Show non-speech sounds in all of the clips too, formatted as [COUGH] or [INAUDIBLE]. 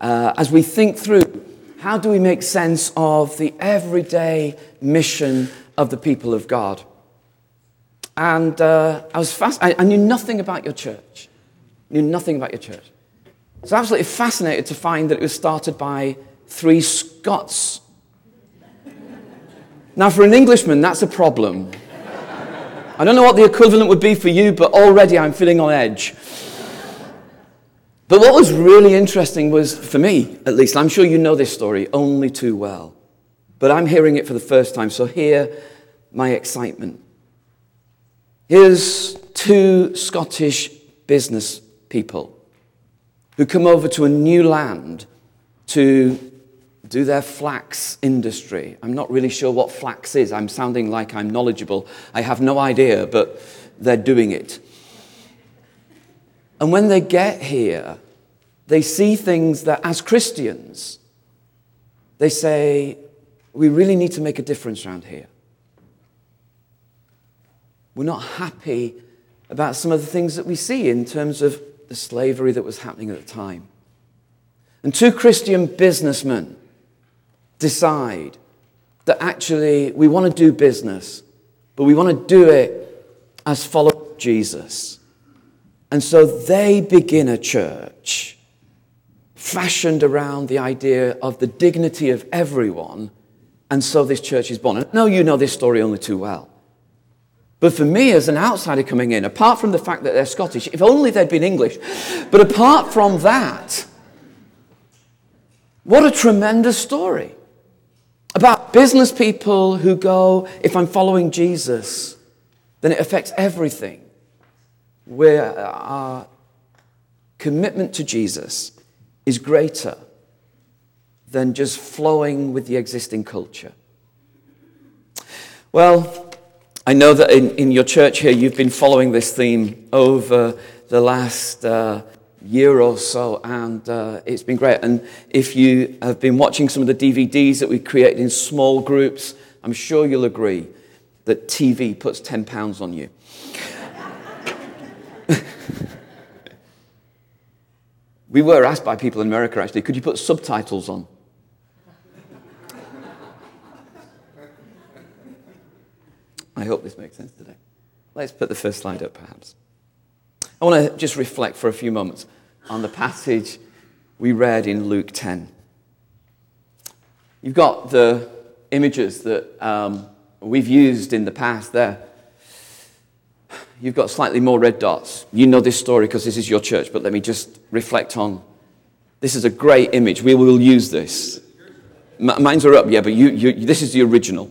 uh, as we think through how do we make sense of the everyday mission of the people of God. And uh, I was fast, I, I knew nothing about your church, knew nothing about your church. I was absolutely fascinated to find that it was started by three Scots. Now, for an Englishman, that's a problem. I don't know what the equivalent would be for you, but already I'm feeling on edge. But what was really interesting was, for me at least, I'm sure you know this story only too well, but I'm hearing it for the first time, so hear my excitement. Here's two Scottish business people who come over to a new land to do their flax industry. I'm not really sure what flax is. I'm sounding like I'm knowledgeable. I have no idea, but they're doing it. And when they get here, they see things that, as Christians, they say, we really need to make a difference around here. We're not happy about some of the things that we see in terms of the slavery that was happening at the time. And two Christian businessmen decide that actually we want to do business, but we want to do it as followers of Jesus. And so they begin a church fashioned around the idea of the dignity of everyone. And so this church is born. And I know you know this story only too well. But for me, as an outsider coming in, apart from the fact that they're Scottish, if only they'd been English, but apart from that, what a tremendous story about business people who go, if I'm following Jesus, then it affects everything. Where our commitment to Jesus is greater than just flowing with the existing culture. Well, I know that in, in your church here, you've been following this theme over the last uh, year or so, and uh, it's been great. And if you have been watching some of the DVDs that we created in small groups, I'm sure you'll agree that TV puts 10 pounds on you. [LAUGHS] we were asked by people in America actually, could you put subtitles on? I hope this makes sense today. Let's put the first slide up, perhaps. I want to just reflect for a few moments on the passage we read in Luke 10. You've got the images that um, we've used in the past there. You've got slightly more red dots. You know this story because this is your church, but let me just reflect on this is a great image. We will use this. M- mine's are up, yeah, but you, you, this is the original.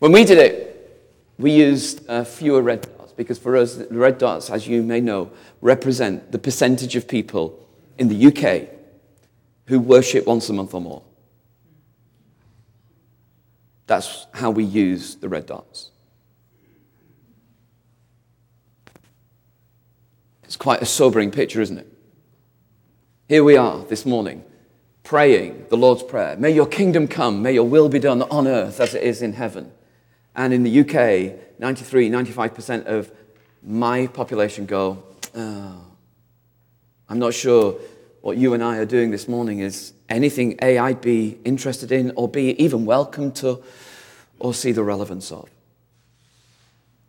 When we did it, we used uh, fewer red dots because for us, the red dots, as you may know, represent the percentage of people in the UK who worship once a month or more. That's how we use the red dots. It's quite a sobering picture, isn't it? Here we are this morning praying the Lord's Prayer. May your kingdom come, may your will be done on earth as it is in heaven. And in the UK, 93, 95% of my population go, oh, I'm not sure what you and I are doing this morning is anything A, I'd be interested in, or B, even welcome to, or see the relevance of.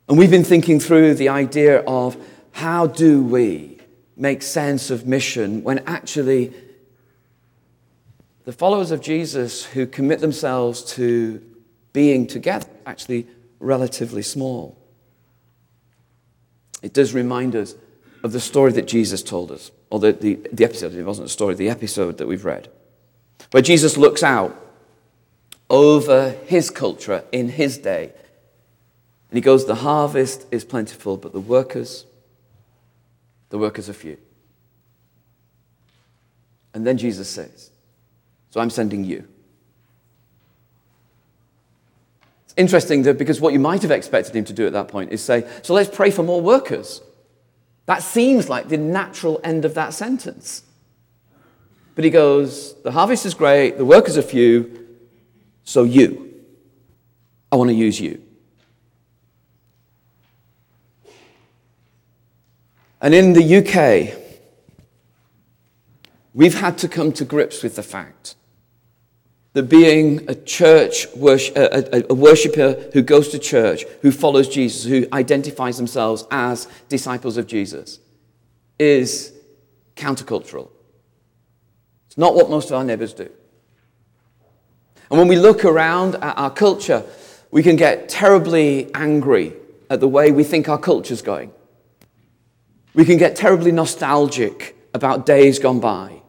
And we've been thinking through the idea of how do we make sense of mission when actually the followers of Jesus who commit themselves to being together actually relatively small. It does remind us of the story that Jesus told us, or the, the, the episode, it wasn't a story, the episode that we've read, where Jesus looks out over his culture in his day. And he goes, The harvest is plentiful, but the workers, the workers are few. And then Jesus says, So I'm sending you. It's interesting that because what you might have expected him to do at that point is say, so let's pray for more workers. That seems like the natural end of that sentence. But he goes, the harvest is great, the workers are few, so you. I want to use you. And in the UK, we've had to come to grips with the fact that being a church worship, a, a, worshiper who goes to church, who follows Jesus, who identifies themselves as disciples of Jesus, is countercultural. It's not what most of our neighbors do. And when we look around at our culture, we can get terribly angry at the way we think our culture's going. We can get terribly nostalgic about days gone by.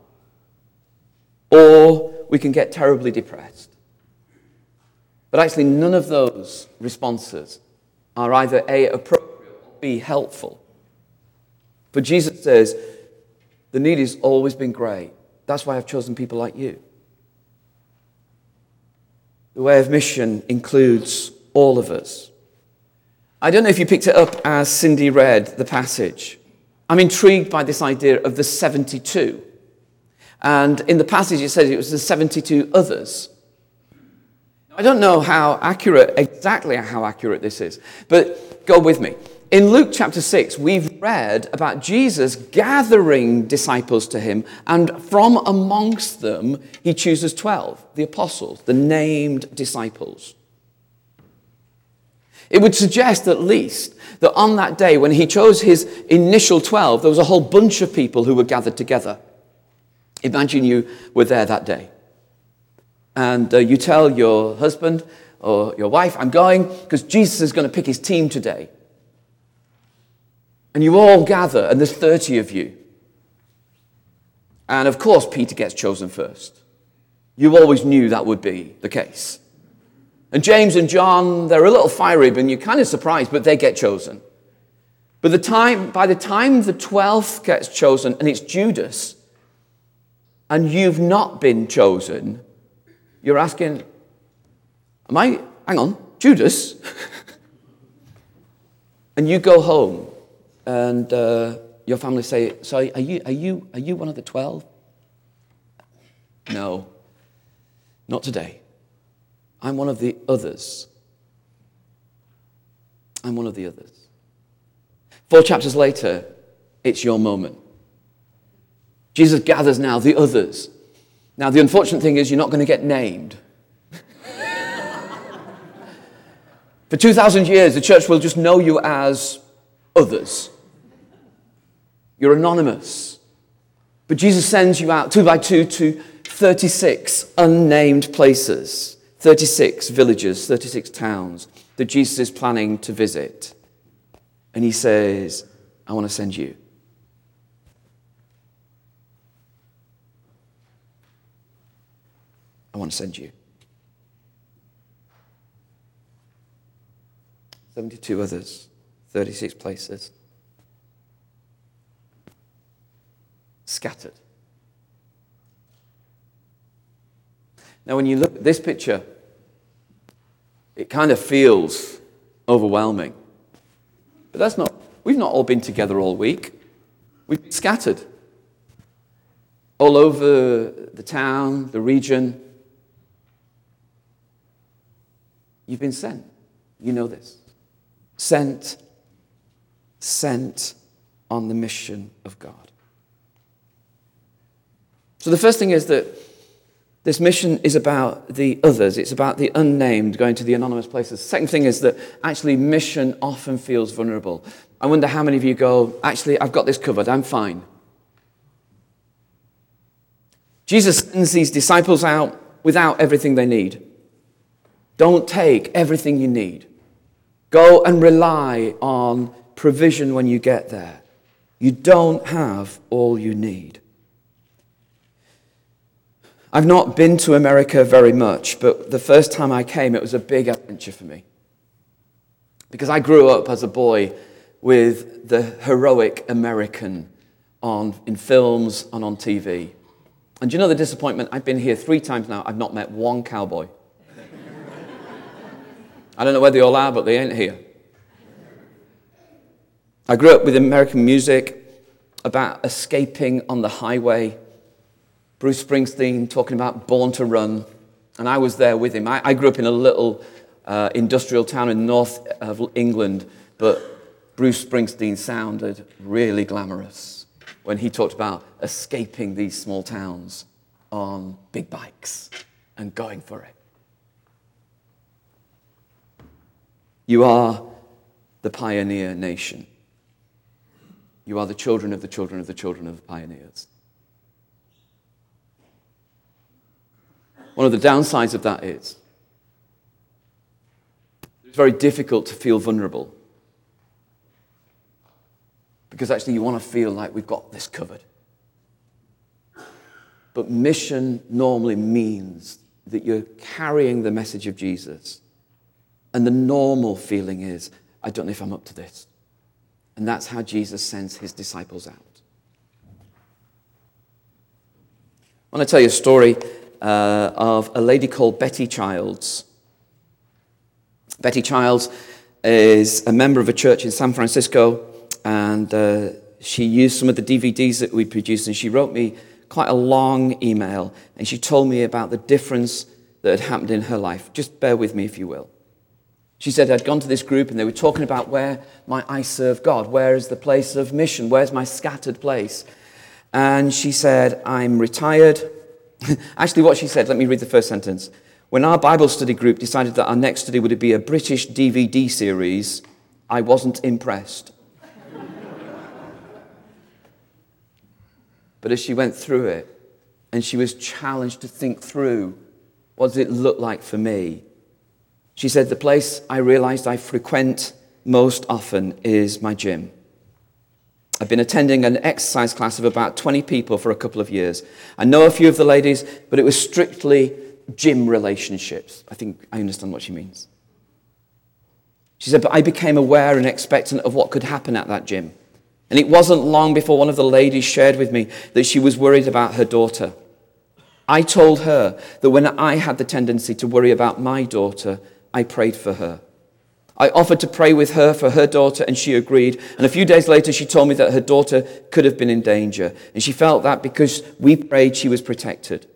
Or we can get terribly depressed. But actually, none of those responses are either A, appropriate, or B, helpful. But Jesus says, the need has always been great. That's why I've chosen people like you. The way of mission includes all of us. I don't know if you picked it up as Cindy read the passage. I'm intrigued by this idea of the 72. And in the passage, it says it was the 72 others. I don't know how accurate, exactly how accurate this is, but go with me. In Luke chapter 6, we've read about Jesus gathering disciples to him, and from amongst them, he chooses 12, the apostles, the named disciples. It would suggest at least that on that day, when he chose his initial 12, there was a whole bunch of people who were gathered together. Imagine you were there that day. And uh, you tell your husband or your wife, I'm going because Jesus is going to pick his team today. And you all gather, and there's 30 of you. And of course, Peter gets chosen first. You always knew that would be the case. And James and John, they're a little fiery, and you're kind of surprised, but they get chosen. But the time, by the time the 12th gets chosen, and it's Judas, and you've not been chosen, you're asking, Am I, hang on, Judas? [LAUGHS] and you go home and uh, your family say, So are you, are, you, are you one of the 12? No, not today. I'm one of the others. I'm one of the others. Four chapters later, it's your moment. Jesus gathers now the others. Now, the unfortunate thing is, you're not going to get named. [LAUGHS] For 2,000 years, the church will just know you as others. You're anonymous. But Jesus sends you out two by two to 36 unnamed places, 36 villages, 36 towns that Jesus is planning to visit. And he says, I want to send you. I want to send you. 72 others, 36 places. Scattered. Now, when you look at this picture, it kind of feels overwhelming. But that's not, we've not all been together all week. We've been scattered all over the town, the region, You've been sent. You know this. Sent, sent on the mission of God. So the first thing is that this mission is about the others. It's about the unnamed going to the anonymous places. Second thing is that actually mission often feels vulnerable. I wonder how many of you go, actually, I've got this covered. I'm fine. Jesus sends these disciples out without everything they need. Don't take everything you need. Go and rely on provision when you get there. You don't have all you need. I've not been to America very much, but the first time I came, it was a big adventure for me. Because I grew up as a boy with the heroic American on, in films and on TV. And you know the disappointment? I've been here three times now, I've not met one cowboy. I don't know where they all are, but they ain't here. I grew up with American music about escaping on the highway. Bruce Springsteen talking about Born to Run, and I was there with him. I, I grew up in a little uh, industrial town in north of England, but Bruce Springsteen sounded really glamorous. when he talked about escaping these small towns on big bikes and going for it. You are the pioneer nation. You are the children of the children of the children of the pioneers. One of the downsides of that is it's very difficult to feel vulnerable because actually you want to feel like we've got this covered. But mission normally means that you're carrying the message of Jesus. And the normal feeling is, I don't know if I'm up to this. And that's how Jesus sends his disciples out. I want to tell you a story uh, of a lady called Betty Childs. Betty Childs is a member of a church in San Francisco, and uh, she used some of the DVDs that we produced, and she wrote me quite a long email, and she told me about the difference that had happened in her life. Just bear with me, if you will. She said, I'd gone to this group and they were talking about where my I serve God, where is the place of mission, where's my scattered place. And she said, I'm retired. [LAUGHS] Actually, what she said, let me read the first sentence. When our Bible study group decided that our next study would be a British DVD series, I wasn't impressed. but as she went through it, and she was challenged to think through what does it look like for me? She said, The place I realized I frequent most often is my gym. I've been attending an exercise class of about 20 people for a couple of years. I know a few of the ladies, but it was strictly gym relationships. I think I understand what she means. She said, But I became aware and expectant of what could happen at that gym. And it wasn't long before one of the ladies shared with me that she was worried about her daughter. I told her that when I had the tendency to worry about my daughter, I prayed for her. I offered to pray with her for her daughter, and she agreed. And a few days later, she told me that her daughter could have been in danger. And she felt that because we prayed, she was protected.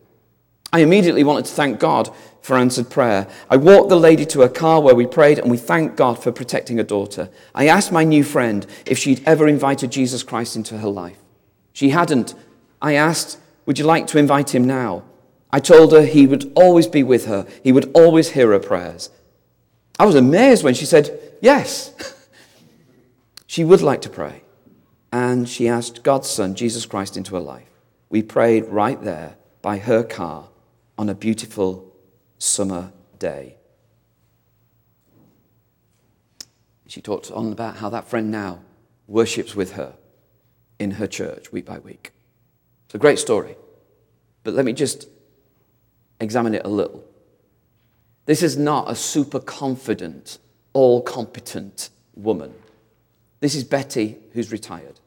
I immediately wanted to thank God for answered prayer. I walked the lady to a car where we prayed, and we thanked God for protecting her daughter. I asked my new friend if she'd ever invited Jesus Christ into her life. She hadn't. I asked, Would you like to invite him now? I told her he would always be with her, he would always hear her prayers. I was amazed when she said, Yes. [LAUGHS] she would like to pray. And she asked God's Son, Jesus Christ, into her life. We prayed right there by her car on a beautiful summer day. She talked on about how that friend now worships with her in her church week by week. It's a great story. But let me just examine it a little. This is not a super confident, all competent woman. This is Betty who's retired.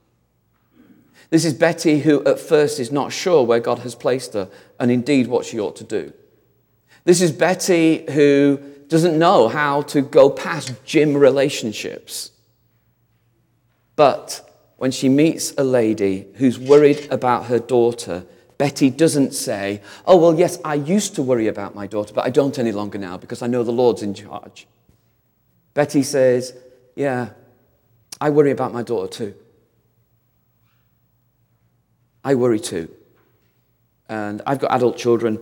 This is Betty who at first is not sure where God has placed her and indeed what she ought to do. This is Betty who doesn't know how to go past gym relationships. But when she meets a lady who's worried about her daughter Betty doesn't say, Oh, well, yes, I used to worry about my daughter, but I don't any longer now because I know the Lord's in charge. Betty says, Yeah, I worry about my daughter too. I worry too. And I've got adult children,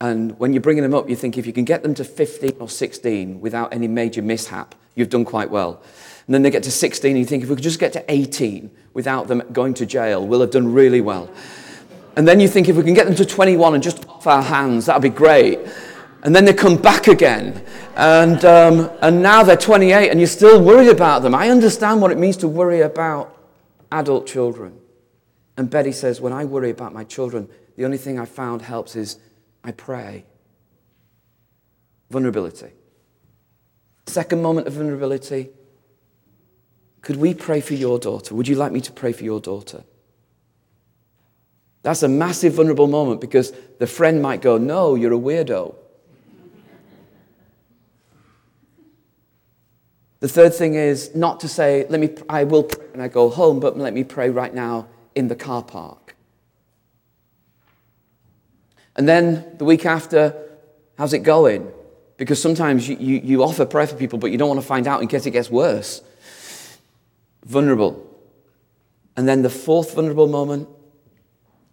and when you're bringing them up, you think if you can get them to 15 or 16 without any major mishap, you've done quite well. And then they get to 16, and you think if we could just get to 18 without them going to jail, we'll have done really well. And then you think if we can get them to 21 and just off our hands, that'd be great. And then they come back again. And, um, and now they're 28 and you're still worried about them. I understand what it means to worry about adult children. And Betty says, When I worry about my children, the only thing I found helps is I pray. Vulnerability. Second moment of vulnerability. Could we pray for your daughter? Would you like me to pray for your daughter? That's a massive vulnerable moment because the friend might go, No, you're a weirdo. The third thing is not to say, let me, I will pray when I go home, but let me pray right now in the car park. And then the week after, how's it going? Because sometimes you, you, you offer prayer for people, but you don't want to find out in case it gets worse. Vulnerable. And then the fourth vulnerable moment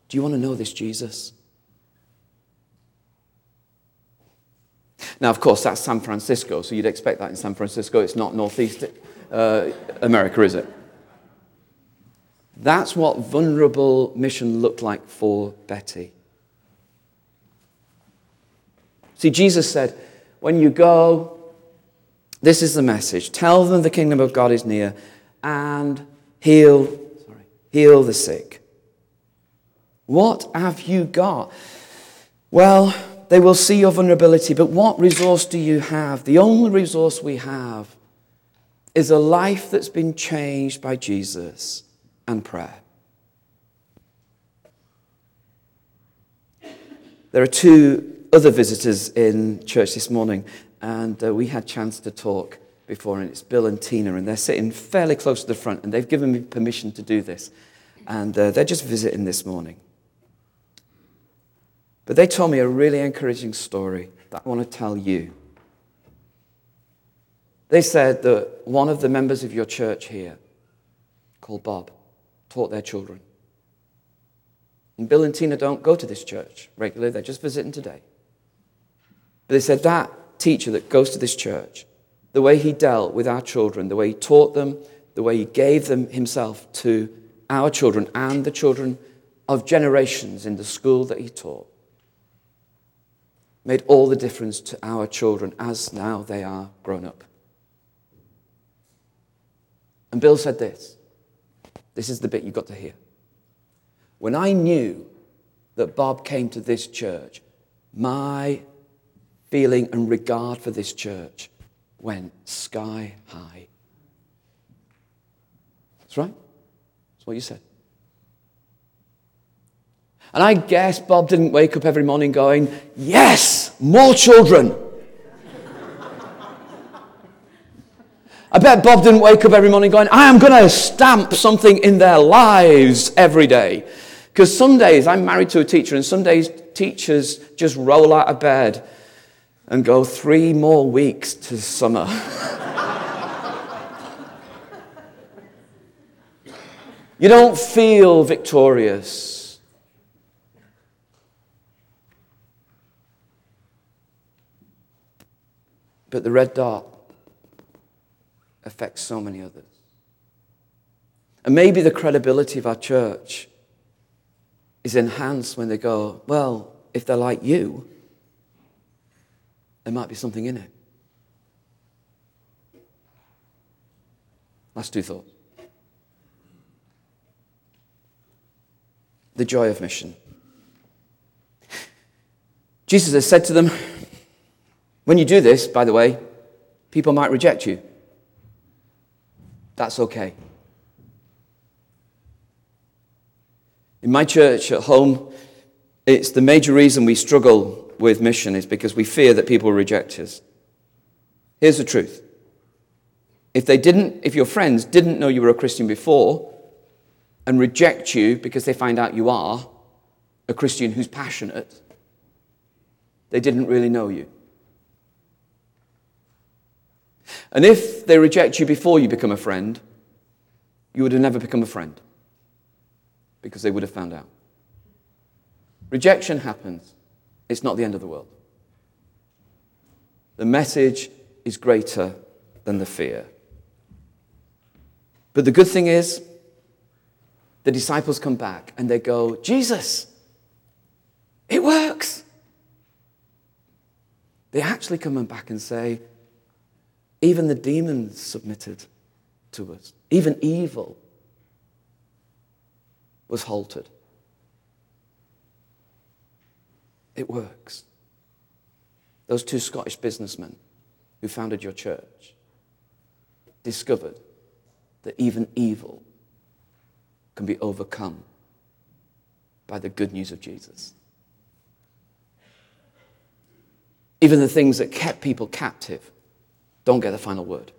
do you want to know this Jesus? Now, of course, that's San Francisco, so you'd expect that in San Francisco. It's not Northeast uh, America, is it? That's what vulnerable mission looked like for Betty. See, Jesus said, when you go, this is the message tell them the kingdom of God is near and heal, sorry, heal the sick. What have you got? Well, they will see your vulnerability, but what resource do you have? The only resource we have is a life that's been changed by Jesus and prayer. There are two other visitors in church this morning, and uh, we had chance to talk before, and it's Bill and Tina, and they're sitting fairly close to the front, and they've given me permission to do this. And uh, they're just visiting this morning. But they told me a really encouraging story that I want to tell you. They said that one of the members of your church here, called Bob, taught their children. And Bill and Tina don't go to this church regularly, they're just visiting today. But they said that teacher that goes to this church, the way he dealt with our children, the way he taught them, the way he gave them himself to our children and the children of generations in the school that he taught, made all the difference to our children as now they are grown up. And Bill said this this is the bit you got to hear. When I knew that Bob came to this church, my feeling and regard for this church went sky high. That's right. That's what you said. And I guess Bob didn't wake up every morning going, Yes, more children. I bet Bob didn't wake up every morning going, I am going to stamp something in their lives every day. Because some days I'm married to a teacher, and some days teachers just roll out of bed and go three more weeks to summer. [LAUGHS] you don't feel victorious. But the red dot affects so many others. And maybe the credibility of our church is enhanced when they go, well, if they're like you, there might be something in it. Last two thoughts. The joy of mission. Jesus has said to them, when you do this, by the way, people might reject you. That's okay. In my church at home, it's the major reason we struggle with mission is because we fear that people reject us. Here's the truth. If they didn't, if your friends didn't know you were a Christian before and reject you because they find out you are a Christian who's passionate, they didn't really know you. And if they reject you before you become a friend, you would have never become a friend because they would have found out. Rejection happens, it's not the end of the world. The message is greater than the fear. But the good thing is, the disciples come back and they go, Jesus, it works. They actually come back and say, even the demons submitted to us. Even evil was halted. It works. Those two Scottish businessmen who founded your church discovered that even evil can be overcome by the good news of Jesus. Even the things that kept people captive don't get the final word.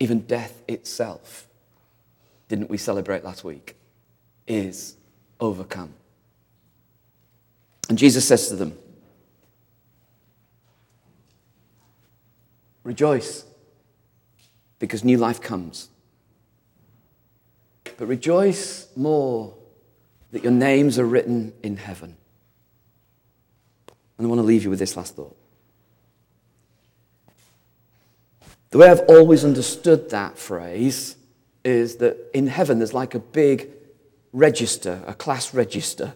Even death itself, didn't we celebrate last week, is overcome. And Jesus says to them, Rejoice, because new life comes. but rejoice more that your names are written in heaven. And I want to leave you with this last thought. The way I've always understood that phrase is that in heaven there's like a big register, a class register.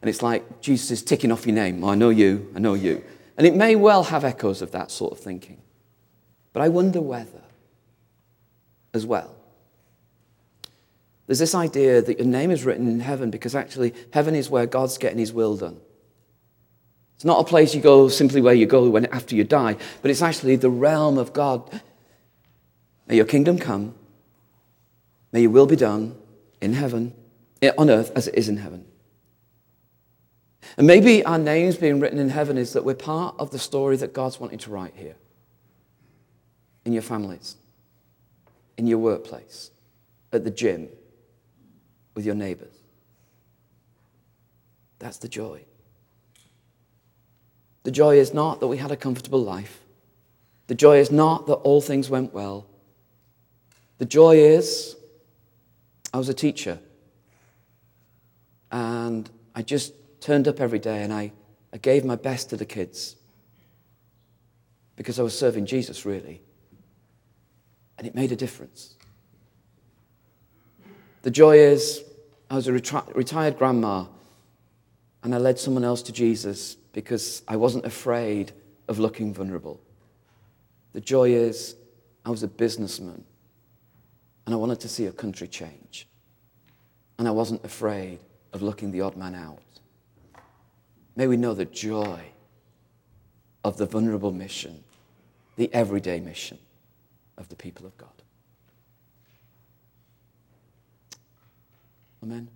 And it's like Jesus is ticking off your name. Oh, I know you, I know you. And it may well have echoes of that sort of thinking. But I wonder whether, as well, there's this idea that your name is written in heaven because actually heaven is where God's getting his will done. It's not a place you go simply where you go when, after you die, but it's actually the realm of God. May your kingdom come. May your will be done in heaven, eh, on earth as it is in heaven. And maybe our names being written in heaven is that we're part of the story that God's wanting to write here. In your families, in your workplace, at the gym, with your neighbors. That's the joy. The joy is not that we had a comfortable life. The joy is not that all things went well. The joy is I was a teacher and I just turned up every day and I, I gave my best to the kids because I was serving Jesus, really. And it made a difference. The joy is I was a retri- retired grandma and I led someone else to Jesus because I wasn't afraid of looking vulnerable. The joy is I was a businessman and I wanted to see a country change. And I wasn't afraid of looking the odd man out. May we know the joy of the vulnerable mission, the everyday mission of the people of God. Amen.